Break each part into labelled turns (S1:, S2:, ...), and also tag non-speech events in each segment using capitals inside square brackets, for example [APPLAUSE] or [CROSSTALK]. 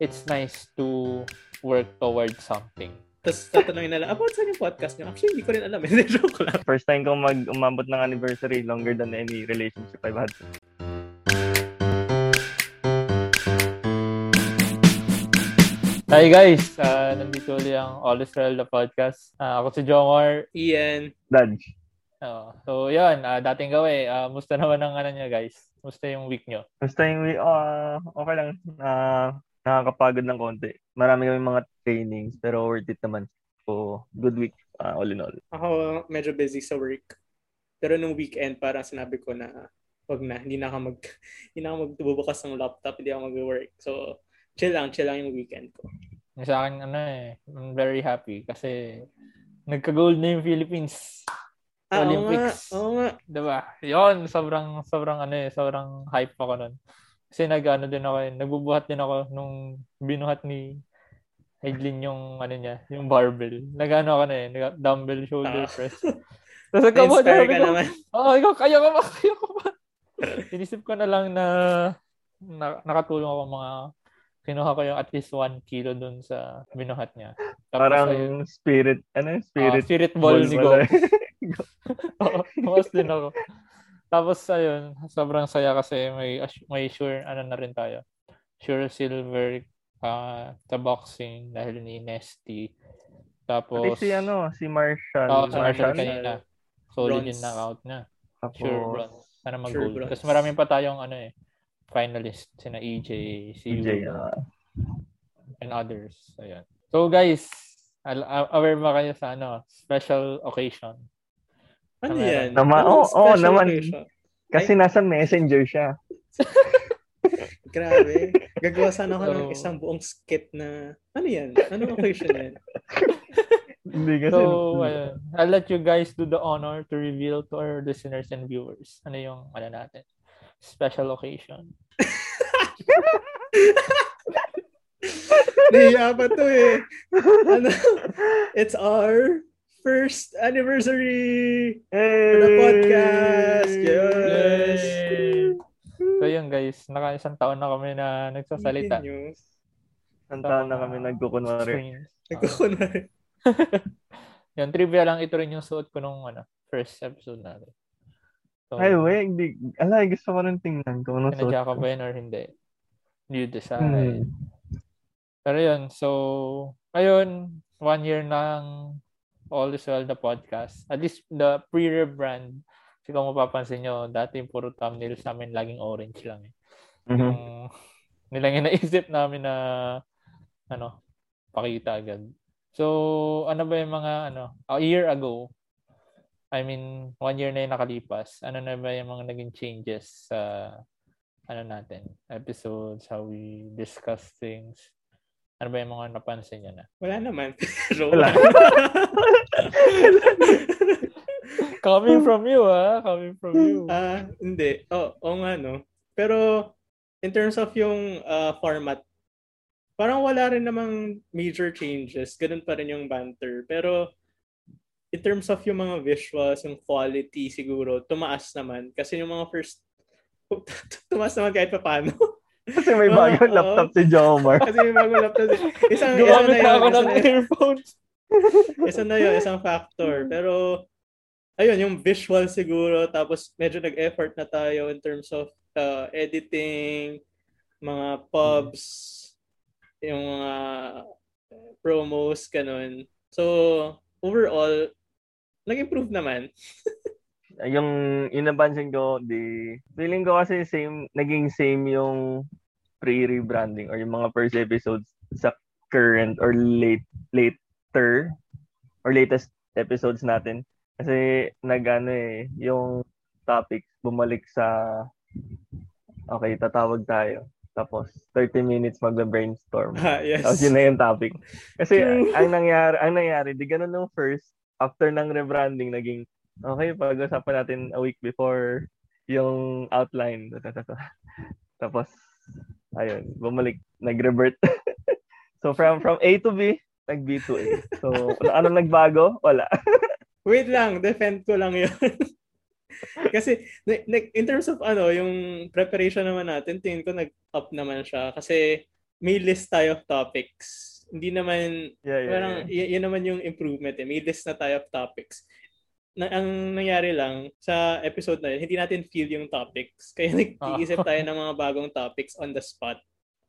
S1: it's nice to work towards something.
S2: Tapos tatanungin nila, about saan yung podcast nyo? Actually, hindi ko rin alam. [LAUGHS] Hindi, joke lang.
S3: First time kong mag-umabot ng anniversary longer than any relationship I've had.
S1: Hi guys, uh, nandito ulit ang All Israel the podcast. Uh, ako si Jomar.
S2: Ian.
S3: Dodge.
S1: Uh, so yun, uh, dating gawin. Uh, musta naman ang ano nyo guys? Musta yung week nyo?
S3: Musta yung week? Uh, okay lang. Uh, nakakapagod ng konti. Marami kami mga trainings pero worth it naman. So, good week uh, all in all.
S2: Ako medyo busy sa work. Pero nung weekend parang sinabi ko na wag na, hindi na ako mag [LAUGHS] hindi na ako magbubukas ng laptop, hindi ako mag-work. So, chill lang, chill lang yung weekend ko.
S1: Sa akin, ano eh, I'm very happy kasi nagka-gold na yung Philippines.
S2: Ah,
S1: Olympics.
S2: Oo nga, oo nga.
S1: Diba? Yun, sobrang, sobrang ano eh, sobrang hype ako nun. Kasi nag-ano din ako, eh, nagbubuhat din ako nung binuhat ni Heiglin yung ano niya, yung barbell. Nag-ano ako na eh, dumbbell shoulder
S2: Ah.
S1: press. [LAUGHS] Tapos nagkamo,
S2: Na-inspire
S1: sabi
S2: ka
S1: ko,
S2: naman. [LAUGHS]
S1: oh, ikaw, kaya ka ba? Kaya ka ba? [LAUGHS] Inisip ko na lang na, na nakatulong ako mga kinuha ko yung at least one kilo dun sa binuhat niya.
S3: Parang
S1: ayun,
S3: spirit, ano yung
S1: spirit,
S3: spirit?
S1: spirit ball, ni Go. Oo, din ako. Tapos ayun, sobrang saya kasi may may sure ano na rin tayo. Sure silver uh, sa boxing dahil ni Nesty. Tapos
S3: Pati si ano, si Marshall.
S1: Oo, sa Marshall
S2: Marshall.
S1: kanina. Solid
S2: Bronze.
S1: yung knockout niya.
S3: Tapos,
S1: Sure bronze. Sana
S2: Sure
S1: mag-gold.
S2: bronze.
S1: Tapos marami pa tayong ano eh, finalist. Sina EJ, si
S3: EJ,
S1: Yulo,
S3: ah.
S1: and others. Ayan. So guys, aware ba kayo sa ano, special occasion?
S2: Ano yan?
S3: Oo, oo
S2: special
S3: naman.
S2: occasion?
S3: kasi nasa messenger siya. [LAUGHS]
S2: Grabe. Gagawa sana ako ng
S1: So-
S2: isang buong skit na, ano yan? Anong occasion yan?
S3: Hindi kasi.
S1: So, ayun. I'll let you guys do the honor to reveal to our listeners and viewers ano yung ano natin. Special occasion. [LAUGHS]
S2: Nahiya pa to eh. Ano? It's our first anniversary
S3: hey!
S2: for the podcast. Yes.
S1: Yay! So yun guys, naka isang taon na kami na nagsasalita.
S2: News.
S3: Ang taon na kami nagkukunwari.
S1: Screens. [LAUGHS]
S2: Nagkukunwari. [LAUGHS]
S1: Yung trivia lang, ito rin yung suot ko nung ano, first episode natin. So,
S3: Ay, wait, hindi. Ala, gusto ko rin tingnan kung ano suot
S1: sinadya ka
S3: ko.
S1: ba yun or hindi? You decide.
S3: Hmm.
S1: Pero yun, so, ayun, one year ng All Is Well the podcast. At least the pre-rebrand, kasi kung mapapansin nyo, dati yung puro thumbnail sa amin laging orange lang eh.
S3: Mhm.
S1: Yung nilang inaisip namin na ano, pakita agad. So, ano ba yung mga ano, a year ago, I mean, one year na yung nakalipas, ano na ba yung mga naging changes sa ano natin, episodes, how we discuss things, ano ba yung mga napansin nyo na?
S2: Wala naman. [LAUGHS]
S3: Wala. [LAUGHS] [LAUGHS]
S1: Coming from you, ah. Coming from you.
S2: Ah, hindi. Oh, oo nga no. Pero in terms of yung ah, format, parang wala rin namang major changes. Ganun pa rin yung banter. Pero in terms of yung mga visuals, yung quality siguro, tumaas naman. Kasi yung mga first, [LAUGHS] tumaas naman kahit pa paano.
S3: Kasi may bagong
S2: oo.
S3: laptop si Jomar.
S2: Kasi yung bagong laptop. Isang, isang
S1: Gumamit na
S2: yun,
S1: ako ng
S2: na
S1: earphones.
S2: Isa na yun, isang factor. Pero, ayun, yung visual siguro, tapos medyo nag-effort na tayo in terms of uh, editing, mga pubs, yung mga promos, ganun. So, overall, nag-improve naman. [LAUGHS]
S3: yung inapansin ko, di, feeling ko kasi same, naging same yung pre-rebranding or yung mga first episodes sa current or late, later or latest episodes natin. Kasi nagano eh, yung topics bumalik sa okay, tatawag tayo. Tapos 30 minutes magbe-brainstorm.
S2: Ah, yes.
S3: Tapos yun na yung topic. Kasi ang nangyari, ang nangyari, di ganun nung first, after ng rebranding, naging, okay, pag-usapan natin a week before yung outline. [LAUGHS] Tapos, ayun, bumalik, nag-revert. [LAUGHS] so, from from A to B, nag B to A. So, ano nagbago? Wala. [LAUGHS]
S2: Wait lang, defend ko lang yun. [LAUGHS] Kasi na- in terms of ano, yung preparation naman natin, tingin ko nag-up naman siya. Kasi may list tayo of topics. Hindi naman,
S3: Yeah, yeah,
S2: parang,
S3: yeah.
S2: y- yun naman yung improvement eh. May list na tayo of topics. Na, ang nangyari lang sa episode na yun, hindi natin feel yung topics. Kaya [LAUGHS] nag-iisip tayo ng mga bagong topics on the spot.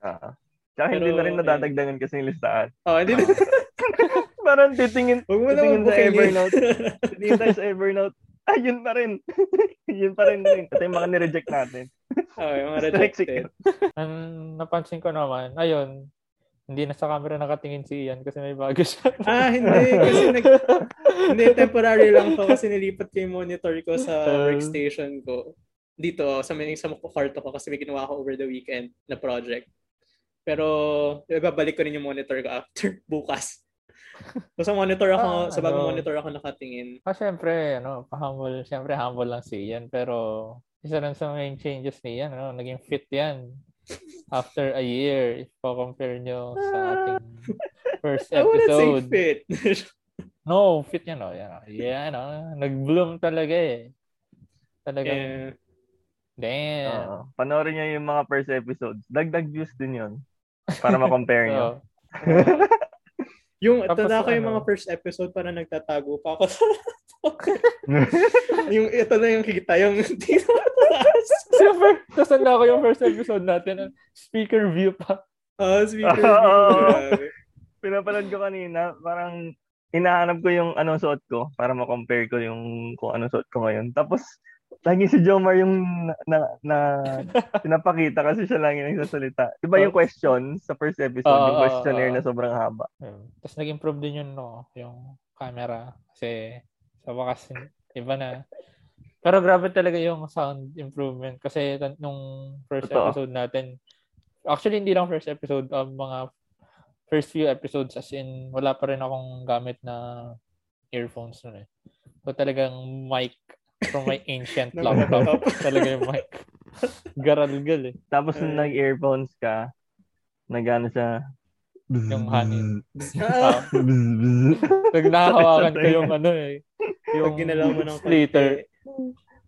S3: Ah. Tsaka hindi
S2: Pero,
S3: na rin nadadagdagan kasi yung listahan.
S2: Oh, hindi na. [LAUGHS]
S3: Parang titingin,
S2: Huwag mo na
S3: titingin sa. Evernote. [LAUGHS] titingin tayo sa Evernote. Ah, yun pa rin. [LAUGHS] yun pa rin rin. Ito yung mga nireject natin.
S2: oh, yung mga rejected.
S1: Ang napansin ko naman, ayun, hindi na sa camera nakatingin si Ian kasi may bago siya.
S2: Ah, hindi. Kasi nag, hindi, temporary lang to kasi nilipat ko yung monitor ko sa
S1: Uh,
S2: workstation ko. Dito, sa may sa kwarto ko kasi may ginawa ko over the weekend na project. Pero, ibabalik ko rin yung monitor ko after [LAUGHS] bukas. So, sa monitor ako,
S1: Ah,
S2: sa bagong
S1: ano.
S2: monitor ako nakatingin.
S1: Ah, syempre, ano, pa-humble, syempre humble lang si Ian, pero isa rin sa main changes ni Ian, ano, naging fit yan after a year, if compare nyo sa ating [LAUGHS] first
S2: I wouldn't say
S1: episode.
S2: fit. [LAUGHS]
S1: No, fit yan, no. Yan, yeah, ano, nag-bloom talaga eh. Talagang,
S2: Eh,
S1: damn.
S3: Oo. panoorin nyo yung mga first episodes. Dagdag views din yun. Para [LAUGHS] ma-compare nyo. [LAUGHS]
S2: Yung,
S1: Tapos,
S2: tanda ko yung
S1: ano?
S2: mga first episode para nagtatago pa ako sa [LAUGHS] yung ito na yung kita, yung dito mataas.
S1: Super. Tapos tanda ko yung first episode natin, ah, speaker view pa.
S2: Ah, speaker.
S3: Oo.
S2: Grabe.
S3: Pinapanood ko kanina, parang hinahanap ko yung anong suot ko para ma-compare ko yung kung anong suot ko ngayon. Tapos, lagi si Jomar yung na, na, na pinapakita kasi siya lang yung nagsasalita. Di ba yung question sa first episode,
S1: Oo,
S3: yung questionnaire
S1: oo.
S3: na sobrang haba.
S1: Tapos nag-improve din yun, no, yung camera. Kasi sa wakas, iba na. Pero grabe talaga yung sound improvement. Kasi nung first
S3: Totoo.
S1: episode natin, actually hindi lang first episode, um, mga first few episodes as in, wala pa rin akong gamit na earphones nun eh. So talagang mic from my ancient [LAUGHS] laptop. talaga yung mic. Garalgal eh.
S3: Tapos nung nag-earphones ka, nagano siya,
S1: Yung honey. [LAUGHS] Nag nakahawakan ko yung ano eh. Yung
S2: pag ginalaw mo ng
S1: splitter.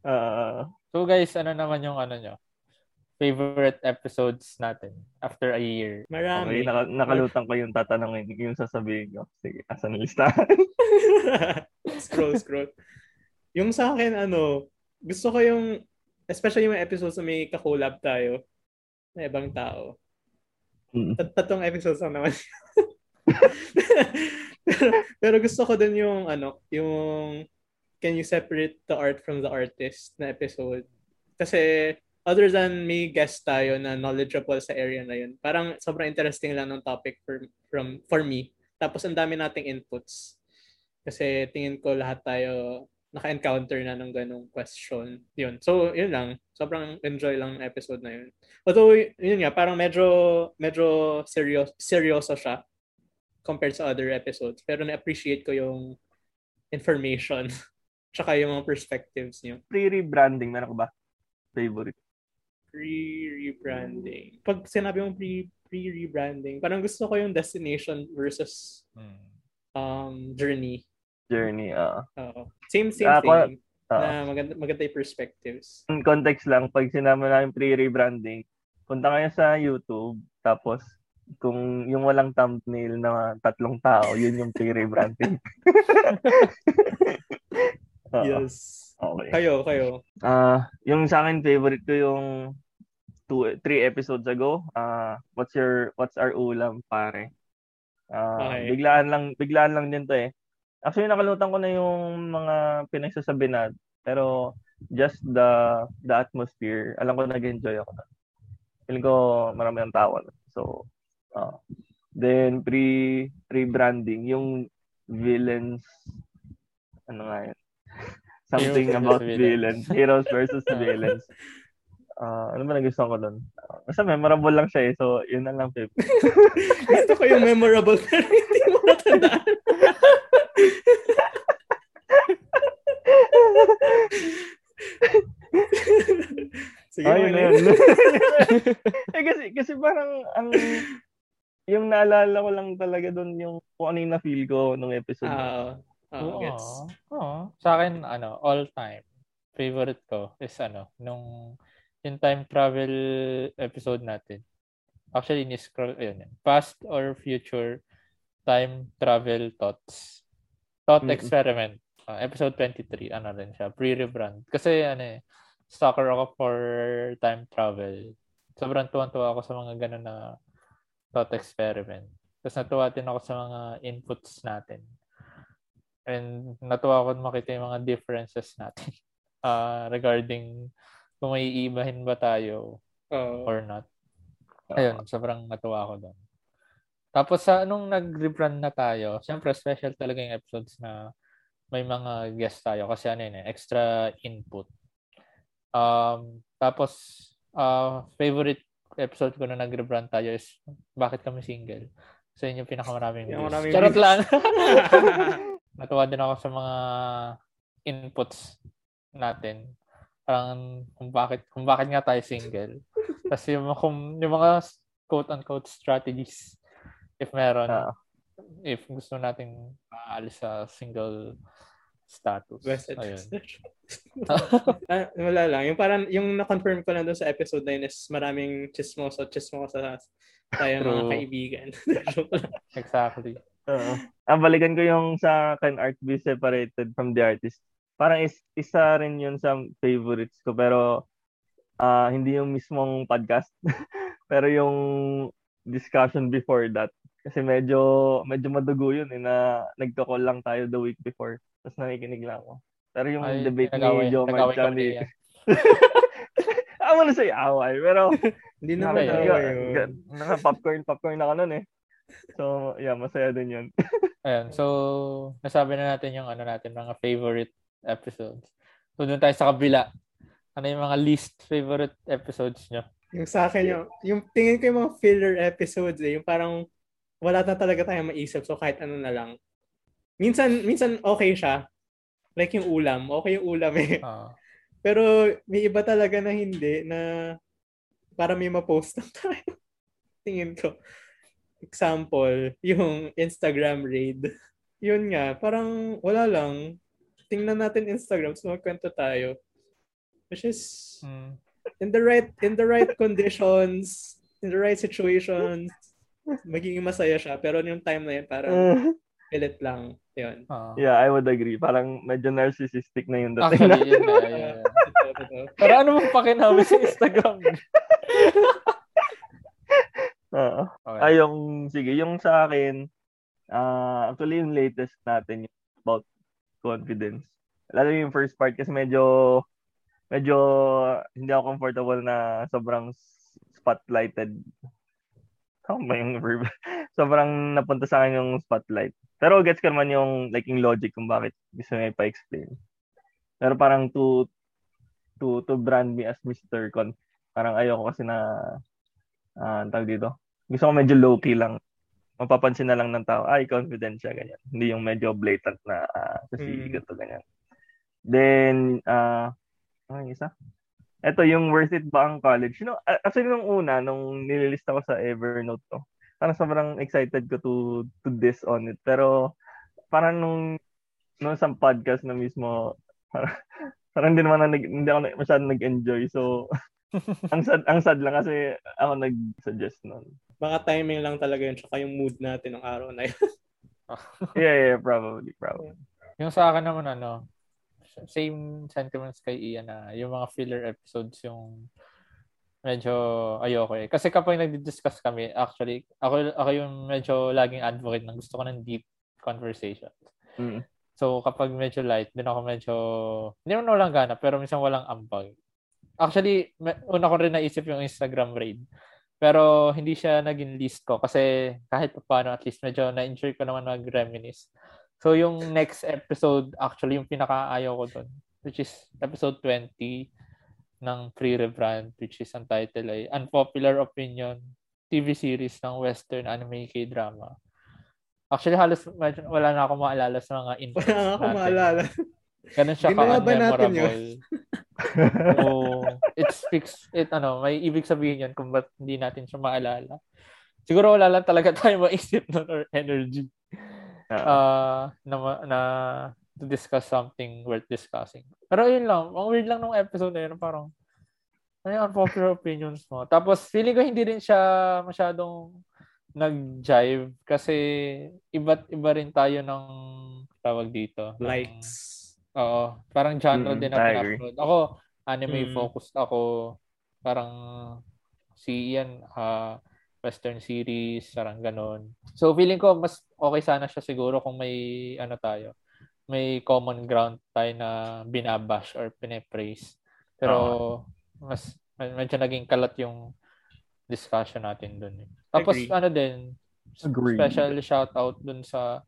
S3: Ah,
S1: So guys, ano naman yung ano nyo? Favorite episodes natin after a year.
S2: Marami.
S3: okay, naka, nakalutang ko yung tatanungin, yung sasabihin ko. Sige, asan listahan? [LAUGHS]
S2: scroll, scroll. Yung sa akin, ano, gusto ko yung, especially yung episodes na may kakolab tayo na ibang tao.
S3: Mm.
S2: Tat- Tatlong episodes lang naman. pero, [LAUGHS] pero gusto ko din yung, ano, yung can you separate the art from the artist na episode. Kasi other than may guest tayo na knowledgeable sa area na yun, parang sobrang interesting lang ng topic for, from, for me. Tapos ang dami nating inputs. Kasi tingin ko lahat tayo naka-encounter na ng ganong question. Yun. So, yun lang. Sobrang enjoy lang ng episode na yun. Although, yun nga, parang medyo, medyo serious, seryoso siya compared sa other episodes. Pero na-appreciate ko yung information [LAUGHS] tsaka yung mga perspectives niyo.
S3: Pre-rebranding, meron ka ba? Favorite.
S2: Pre-rebranding. Pag sinabi mong pre- pre-rebranding, parang gusto ko yung destination versus um, journey.
S3: Journey. ah
S2: Oo. same, same
S3: Ah,
S2: thing.
S3: ah.
S2: na maganda, maganda yung perspectives.
S3: In context lang, pag sinabi namin pre-rebranding, punta kayo sa YouTube, tapos kung yung walang thumbnail na tatlong tao, yun yung pre-rebranding. [LAUGHS] Oo.
S2: Yes.
S3: Okay.
S2: Kayo, kayo.
S3: Ah, yung sa akin favorite ko yung two, three episodes ago. Ah, what's your what's our ulam, pare? Ah,
S2: Okay.
S3: biglaan lang biglaan lang din to eh. Actually nakalimutan ko na yung mga pinagsasabi na pero just the the atmosphere, alam ko nag-enjoy ako na. Feeling ko marami ang tawa. na. So, ah then pre pre-branding yung villains ano nga yun? [LAUGHS] Something
S1: Heroes
S3: about villains. Heroes versus [LAUGHS] villains. Ah, ano ba nagustuhan ko doon? Uh, basta memorable lang siya eh. So, yun na lang, Pip. [LAUGHS]
S2: Gusto ko yung memorable pero hindi mo natandaan. Sige,
S3: Ay,
S2: na yun. [LAUGHS]
S3: eh, kasi, kasi parang, ang, yung naalala ko lang talaga doon yung kung ano yung na-feel ko nung episode.
S2: Ah, ah,
S1: Oo.
S2: gets.
S1: Oo. Sa akin, ano, all time, favorite ko is ano, nung yung time travel episode natin. Actually, ni-scroll, yun. Past or future time travel thoughts. Thought
S3: Mm-mm.
S1: experiment. Uh, episode 23, ano rin siya, pre-rebrand. Kasi ano eh, stalker ako for time travel. Sobrang tuwan-tuwa ako sa mga ganun na thought experiment. Tapos natuwa din ako sa mga inputs natin. And natuwa ako makita yung mga differences natin uh, [LAUGHS] regarding kung may iibahin ba tayo
S2: Oo.
S1: or not. Ayun, sobrang natuwa ako doon. Tapos sa nung nag-rebrand na tayo, syempre special talaga yung episodes na may mga guest tayo kasi ano yun eh, extra input. Um, tapos uh, favorite episode ko na nag-rebrand tayo is Bakit Kami Single? So yun yung pinakamaraming
S2: Yung
S1: views.
S2: maraming
S1: Charot lang. [LAUGHS] Natuwa din ako sa mga inputs natin. Parang kung bakit, kung bakit nga tayo single. Tapos yung, kung, yung mga quote-unquote strategies if meron,
S3: Ah.
S1: if gusto nating maalis sa single status.
S2: Best
S1: Ayun. [LAUGHS]
S2: ah, wala lang. Yung parang, yung na-confirm ko lang doon sa episode na yun is maraming chismoso, chismoso sa tayo mga kaibigan. [LAUGHS]
S1: Exactly.
S3: Oo. Ah, balikan ko yung sa Can Art Be Separated from the Artist. Parang is, isa rin yun sa favorites ko pero ah hindi yung mismong podcast [LAUGHS] pero yung discussion before that kasi medyo medyo madugo yun eh, na nagko-call lang tayo the week before tapos nakikinig lang ako. Pero yung
S1: Ay,
S3: debate
S1: nag-away-
S3: ni Joe
S1: nag-away
S3: Mark tsaka
S1: kami
S3: ni...
S1: yan.
S3: Ako na sa away. Pero [LAUGHS]
S2: Hindi naman
S1: Okay.
S2: tayo yun.
S3: naka popcorn popcorn ako nun eh. So, yeah, masaya din yun. [LAUGHS]
S1: Ayun. So, nasabi na natin yung ano natin, mga favorite episodes. So, doon tayo sa kabila. Ano yung mga least favorite episodes nyo?
S2: Yung sa akin, yung, yung tingin ko yung mga filler episodes eh, yung parang wala na talaga tayong maisip, so kahit ano na lang. Minsan, minsan okay siya. Like yung ulam, okay yung ulam eh.
S1: Ah.
S2: Pero may iba talaga na hindi na para may ma-post lang tayo. [LAUGHS] Tingin ko. Example, yung Instagram raid. Yun nga, parang wala lang. Tingnan natin Instagram, so magkwento tayo. Which is
S1: Mm.
S2: in the right in the right conditions, in the right situations, magiging masaya siya. Pero yung time na yun, parang pilit lang. Yun.
S1: Ah.
S3: yeah, I would agree. Parang medyo narcissistic na yung dating
S1: Actually, yun na. yun na.
S2: Totoo, totoo.
S1: Pero ano mong pakinabi sa Instagram? [LAUGHS]
S3: Oo.
S1: Okay.
S3: Ay, yung, sige, yung sa akin, ah actually yung latest natin yung about confidence. Lalo yung first part kasi medyo, medyo hindi ako comfortable na sobrang spotlighted. Tama ba yung verb? [LAUGHS] sobrang napunta sa akin yung spotlight. Pero gets ko naman yung like yung logic kung bakit gusto niya ipa-explain. Pero parang to to to brand me as Mr. Con. Parang ayoko kasi na ah tawag dito. Gusto ko medyo low-key lang. Mapapansin na lang ng tao, ay, confident siya, ganyan. Hindi yung medyo blatant na, ah, kasi
S2: Mm.
S3: ganito, ganyan. Then, ah, ano yung isa? Ito, yung worth it ba ang college? You know, actually, nung una, nung nililista ko sa Evernote to, parang sobrang excited ko to, to this on it. Pero, parang nung, nung sa podcast na mismo, parang, [LAUGHS] parang hindi naman na, nag, hindi ako na- masyadong nag-enjoy. So, [LAUGHS] ang sad, ang sad lang kasi ako nag-suggest nun.
S2: Baka timing lang talaga yun, tsaka yung mood natin ng araw na yun. [LAUGHS]
S3: Yeah, yeah, probably, probably.
S1: Yung sa akin naman ano, same sentiments kay Ian na yung mga filler episodes yung medyo ayoko eh. Kasi kapag nagdi-discuss kami, actually, ako, ako yung medyo laging advocate ng gusto ko ng deep conversation.
S3: Mm.
S1: So, kapag medyo light, din ako medyo, hindi naman walang gana, pero minsan walang ambag. Actually, una ko rin naisip yung Instagram raid. Pero hindi siya naging list ko kasi kahit pa paano at least medyo na-enjoy ko naman mag-reminisce. So, yung next episode, actually, yung pinaka-ayaw ko dun, which is episode 20 ng pre-rebrand, which is ang title ay Unpopular Opinion TV series ng Western anime K-drama. Actually, halos wala na ako maalala sa mga info.
S2: Wala nga ako maalala.
S1: Ganun siya
S2: Ginawa ba natin
S1: ka-memorable. so, it speaks, it ano, may ibig sabihin yan kung ba't hindi natin siya maalala. Siguro wala lang talaga [LAUGHS] tayo maisip nun or energy uh, na, na to discuss something worth discussing. Pero yun lang, ang weird lang nung episode na yun, parang ano yung unpopular opinions mo? Tapos, feeling ko hindi rin siya masyadong nag-jive kasi iba't iba rin tayo ng tawag dito. ng-
S2: Likes.
S1: Oo. Parang genre
S3: Mm,
S1: din na pina-upload. Ako, anime
S2: Mm.
S1: focused ako. Parang si Ian, ah, western series, parang ganon. So, feeling ko mas okay sana siya siguro kung may ano tayo, may common ground tayo na binabash or pinepraise. Pero, mas med- medyo naging kalat yung discussion natin dun. eh. Tapos,
S2: Agree.
S1: ano din,
S3: Agree.
S1: special shout out dun sa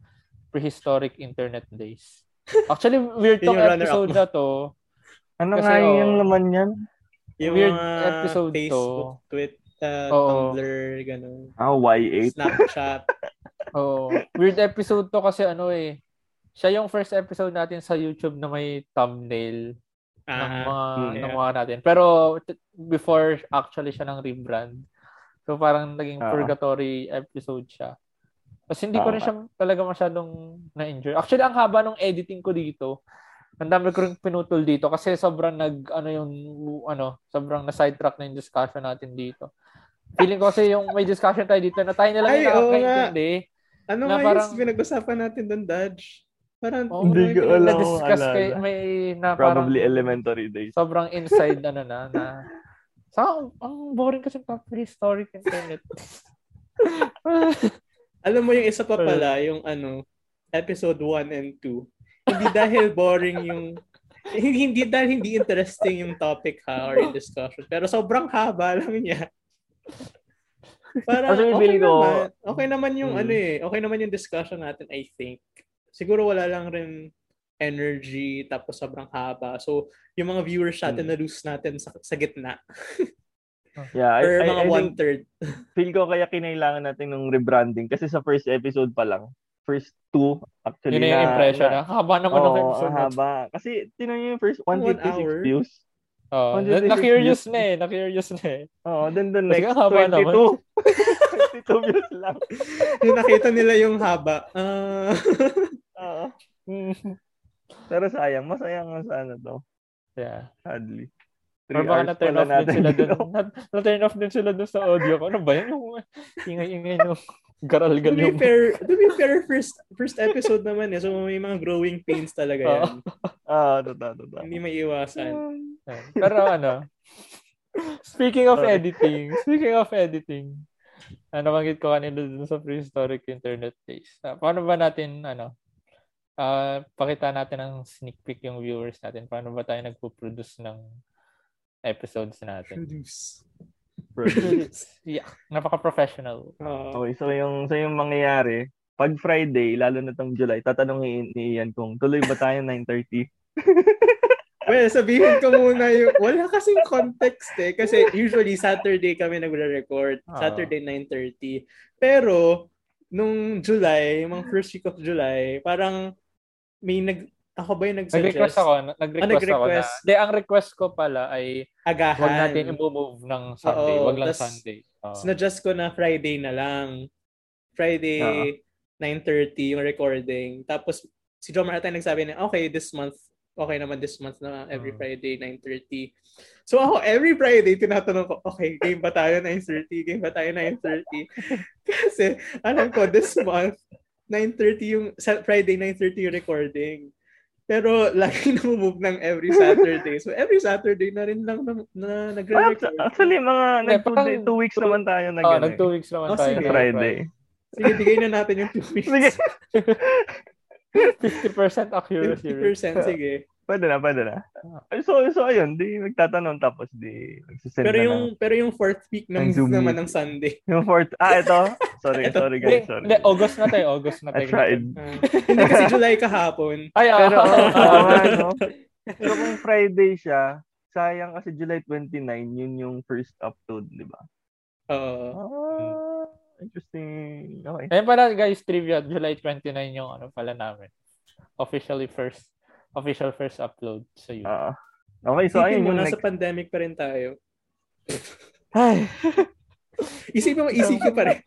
S1: prehistoric internet days. Actually, weird [LAUGHS] tong episode na to.
S3: Ano
S1: Kasi,
S3: nga yung laman yan?
S2: Yung
S1: Weird
S2: mga
S1: episode to.
S2: Facebook, Twitter,
S1: Oo.
S2: Tumblr, ganun.
S3: Ah, Y8.
S2: Snapchat. [LAUGHS]
S1: Oh, weird episode to kasi ano eh. Siya yung first episode natin sa YouTube na may thumbnail ng
S2: Ah,
S1: mga
S3: mm,
S1: ng
S2: yeah.
S1: mga natin. Pero t- before actually siya ng rebrand. So parang naging
S3: Ah.
S1: purgatory episode siya. Kasi hindi ko rin
S3: Ah.
S1: siya talaga masyadong na-enjoy. Actually, ang haba ng editing ko dito. Ang dami ko rin pinutol dito kasi sobrang nag ano yung ano, sobrang na sidetrack na yung discussion natin dito. Feeling ko kasi yung may discussion tayo dito na tayo na lang yung
S2: oo
S1: nakakaintindi.
S2: Ano
S1: na
S2: nga
S1: parang-
S2: yung pinag-usapan natin doon, Dodge? Parang,
S1: Oh,
S3: Hindi ko alam.
S1: na-discuss
S3: alala.
S1: kay may na parang
S3: Probably elementary days.
S1: sobrang inside [LAUGHS] ano na na sa ang boring kasi ng prehistoric internet. [LAUGHS]
S2: Alam mo yung isa pa pala, yung ano, episode 1 and 2. Hindi dahil boring yung hindi, hindi dahil hindi interesting yung topic ha or yung discussion. Pero sobrang haba lang niya. Para
S3: Kasi
S2: okay
S3: ko-
S2: naman. Okay naman yung
S3: Hmm.
S2: ano eh. Okay naman yung discussion natin, I think. Siguro wala lang rin energy tapos sobrang haba. So, yung mga viewers natin
S3: Hmm.
S2: na lose natin sa, sa gitna. [LAUGHS]
S3: Yeah, I,
S2: Or
S3: I,
S2: mga
S3: I think
S2: one-third.
S3: feel ko kaya kinailangan natin ng rebranding kasi sa first episode pa lang, first two, actually
S1: Yun na yung
S3: na,
S1: impression.
S3: na,
S1: Na, haba naman ng
S3: Oo,
S1: episode.
S3: haba. Kasi, tinan yung first
S2: One
S3: 156
S2: hour.
S3: views.
S1: Oo,
S3: One
S1: na, na-curious na eh. Na-curious na eh.
S3: Oo, then the
S1: Kasi
S3: next,
S1: haba
S3: 22.
S1: naman.
S3: 22 views [LAUGHS] lang. [LAUGHS]
S2: yung nakita nila yung haba. Ah, [LAUGHS]
S3: Oo. Pero sayang, masayang nga sana to.
S1: Yeah.
S3: Sadly.
S1: Or baka na-turn off din sila dun. Na-turn off din sila dun sa audio ko. Ano ba yun? Yung ingay-ingay nung
S2: to
S1: garal-gal
S2: be
S1: yung...
S2: fair, to be fair, first first episode naman eh. So may mga growing pains talaga yan.
S3: Ah, totoo, totoo.
S2: Hindi may iwasan.
S1: Yan. Pero ano, speaking of editing, speaking of editing, ano banggit ko kanina dun sa prehistoric internet days. Ah, paano ba natin, ano, ah pakita natin ng sneak peek yung viewers natin. Paano ba tayo nagpo-produce ng episodes natin?
S2: Produce. [LAUGHS]
S1: yeah, napaka-professional.
S2: Oo.
S3: Okay, so yung, so yung mangyayari, pag Friday, lalo na tong July, tatanungin ni Ian kung tuloy ba tayo 9.30? [LAUGHS]
S2: Well, sabihin ko muna yung, wala kasing context eh. Kasi usually Saturday kami nagre-record.
S1: Ah.
S2: Saturday 9.30. Pero, nung July, mga first week of July, parang may nag, ako ba yung nag-suggest?
S1: Nag-request ako, na- nag-request,
S2: Ah, nag-request.
S1: ako na. De, ang request ko pala ay
S2: Agahan.
S1: Huwag natin i-move ng Sunday.
S2: Oo,
S1: Wag lang
S2: tas-
S1: Sunday. Oo.
S2: Sinadjust ko na Friday na lang. Friday, 9.30 yung recording. Tapos, si John Martin nagsabi na, okay, this month, okay naman this month na every
S1: Mm.
S2: Friday, 9.30. So ako, every Friday, tinatanong ko, okay, game ba tayo 9.30? Game ba tayo 9.30? [LAUGHS] Kasi, alam ko, this month, 9.30 yung, sa Friday, 9.30 yung recording. Pero, [LAUGHS] lagi na move ng every Saturday. So, every Saturday na rin lang na, na
S3: Well,
S2: nagre-record.
S3: actually, mga nag two,
S1: parang-
S3: day- two weeks naman tayo na
S1: Oh,
S3: ganun.
S1: nag two weeks naman
S2: Oh,
S1: tayo.
S2: sige.
S1: na
S3: Friday.
S2: Sige, bigay na natin yung 2 weeks.
S3: Sige. [LAUGHS]
S1: 50% accuracy rate. [LAUGHS]
S2: 50%, sige.
S3: Pwede na, pwede na. Ay, So, so ayun, di magtatanong tapos di magsisend
S2: Pero
S3: na
S2: yung
S3: ng-
S2: pero yung fourth week ng
S3: Zoom
S2: naman
S3: meeting.
S2: ng Sunday. [LAUGHS]
S3: yung fourth, ah, ito. Sorry,
S2: Ito.
S3: sorry guys, sorry.
S1: hindi, August na tayo. August na
S3: I
S1: tayo.
S3: tried.
S2: Ah, [LAUGHS] hindi kasi July kahapon.
S1: Ay, ah.
S3: Pero, oo nga, no? Pero kung Friday siya, sayang kasi July 29, yun yung first upload, di ba?
S2: Oo.
S3: Ah, interesting. Okay.
S1: Ayun pala guys, trivia. July 29 yung ano pala namin. Officially first, official first upload sa YouTube.
S3: Ah. okay, so ayun
S2: mo,
S3: yung
S2: nasa
S3: next.
S2: pandemic pa rin tayo.
S1: Ay, [LAUGHS]
S2: Isipin mo, ECQ pa rin.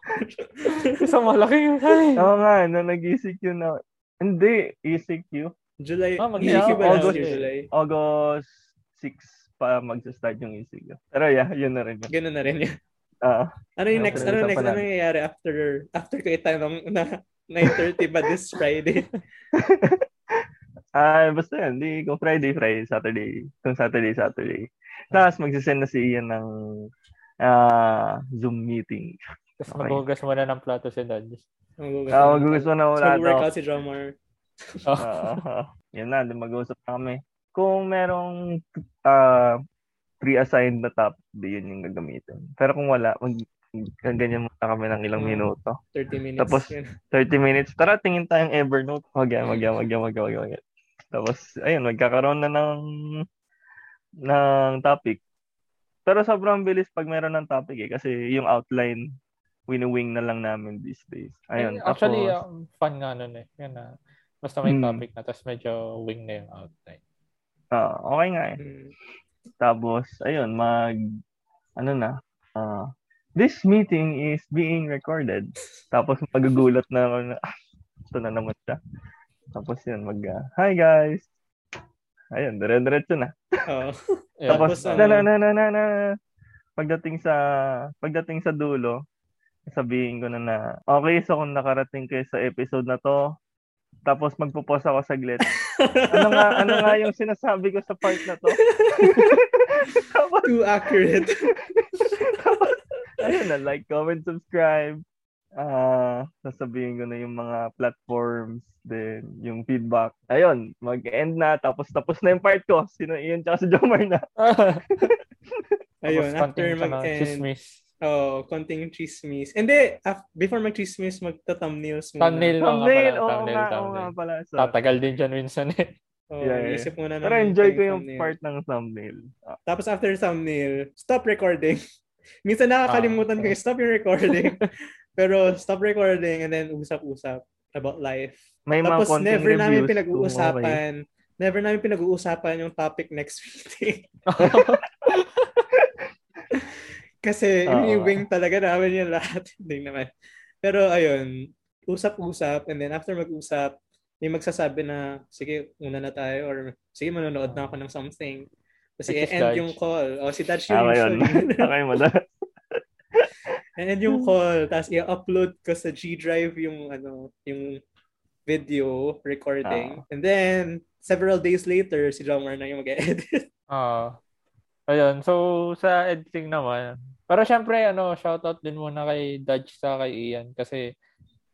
S2: [LAUGHS]
S1: isang malaki yun. Ay.
S3: Oo nga, no, nag-ECQ na. Hindi, ECQ.
S2: July,
S1: Ah, mag-
S2: ECQ ba
S3: August
S2: year,
S3: eh.
S2: July?
S3: August 6 pa mag-start yung ECQ. Pero yeah, yun na rin yun.
S2: Ganun na rin yun.
S3: Ah,
S2: Ano yung
S3: Ano
S2: next, ano next, ano
S3: natin?
S2: nangyayari after, after ko itanong na 9.30 ba this Friday? [LAUGHS]
S3: ah, basta yan. Di kung Friday, Friday, Saturday. Kung Saturday, Saturday. Tapos magsisend na si Ian ng ah, Zoom meeting.
S1: Tapos
S3: Okay.
S1: maghugas mo na ng plato si Dad.
S2: Magugas
S3: Ah,
S2: na-
S3: magugas mo na
S2: So,
S3: wala to.
S2: mag-workout si Drummer.
S1: Oh.
S3: Ah, yun na, di mag-usap na kami. Kung merong ah, pre-assigned na topic, di yun yung gagamitin. Pero kung wala, mag ganyan muna kami ng ilang
S2: Hmm.
S3: minuto.
S2: 30 minutes.
S3: Tapos,
S2: Yun.
S3: 30 minutes. Tara, tingin tayong Evernote. Wag yan, wag yan, wag yan, wag yan, wag yan. Tapos, ayun, magkakaroon na ng ng topic. Pero sobrang bilis pag meron ng topic eh. Kasi yung outline, wini-wing na lang namin these days. Ayun,
S1: Actually,
S3: tapos,
S1: um, fun nga nun eh. Yan na. Basta may
S3: Hmm.
S1: topic na, tapos medyo wing na yung outline.
S3: ah, okay nga eh.
S2: Hmm.
S3: Tapos, ayun, mag, ano na, ah, this meeting is being recorded. Tapos, magugulat na ako na, ah, [LAUGHS] ito na naman siya. Tapos yun, mag, ah, hi guys! Ayun, dire-diretso na.
S2: Oo. [LAUGHS]
S1: Yeah.
S3: Tapos,
S2: Tapos,
S3: na,
S2: ano?
S3: na, na, na, na, na, pagdating sa, pagdating sa dulo, sabihin ko na na, okay, so kung nakarating kayo sa episode na to, tapos magpo-pause ako saglit. [LAUGHS] ano nga, ano nga yung sinasabi ko sa part na to? Tapos,
S2: Too accurate.
S3: ayun na, like, comment, subscribe. Ah, sasabihin ko na yung mga platforms, then yung feedback. Ayun, mag-end na, tapos tapos na yung part ko. Sino iyon tsaka si Jomar na. [LAUGHS]
S2: Ayun, after
S1: na
S2: mag-end.
S1: Chismis.
S2: Oh, konting chismis. Hindi, af- before mag-chismis, magta-thumbnails muna.
S1: Thumbnail lang nga
S3: Thumbnail, oo
S1: Thumbnail,
S3: oo
S1: thumbnail.
S3: nga pala. So,
S1: Tatagal din dyan minsan eh.
S2: Oh,
S3: Yeah, yeah.
S2: isip muna
S3: pero
S2: namin
S3: enjoy ko
S2: yung thumbnail.
S3: part ng thumbnail. Ah,
S2: Tapos after thumbnail, stop recording. [LAUGHS] Minsan nakakalimutan
S1: Ah,
S2: ko stop yung recording. [LAUGHS] Pero stop recording and then usap-usap about life.
S3: May
S2: Tapos never namin pinag-uusapan, never namin pinag-uusapan yung topic next meeting. [LAUGHS] Kasi
S3: Oo.
S2: yung wing talaga namin yung lahat. Hindi naman. Pero ayun, usap-usap and then after mag-usap, may magsasabi na, sige, una na tayo or sige, manonood na ako ng something. Kasi i-end
S1: Dutch.
S2: yung call. O, si Dutch yung
S3: yun.
S2: usually.
S3: okay mo na.
S2: i-end yung call. Tapos i-upload ko sa G Drive yung, ano, yung video recording. And then, several days later, si Drummer na yung mag-edit. [LAUGHS]
S1: Ah. ayun. So, sa editing naman. Pero syempre, ano, shoutout din muna kay Dodge sa kay Ian. Kasi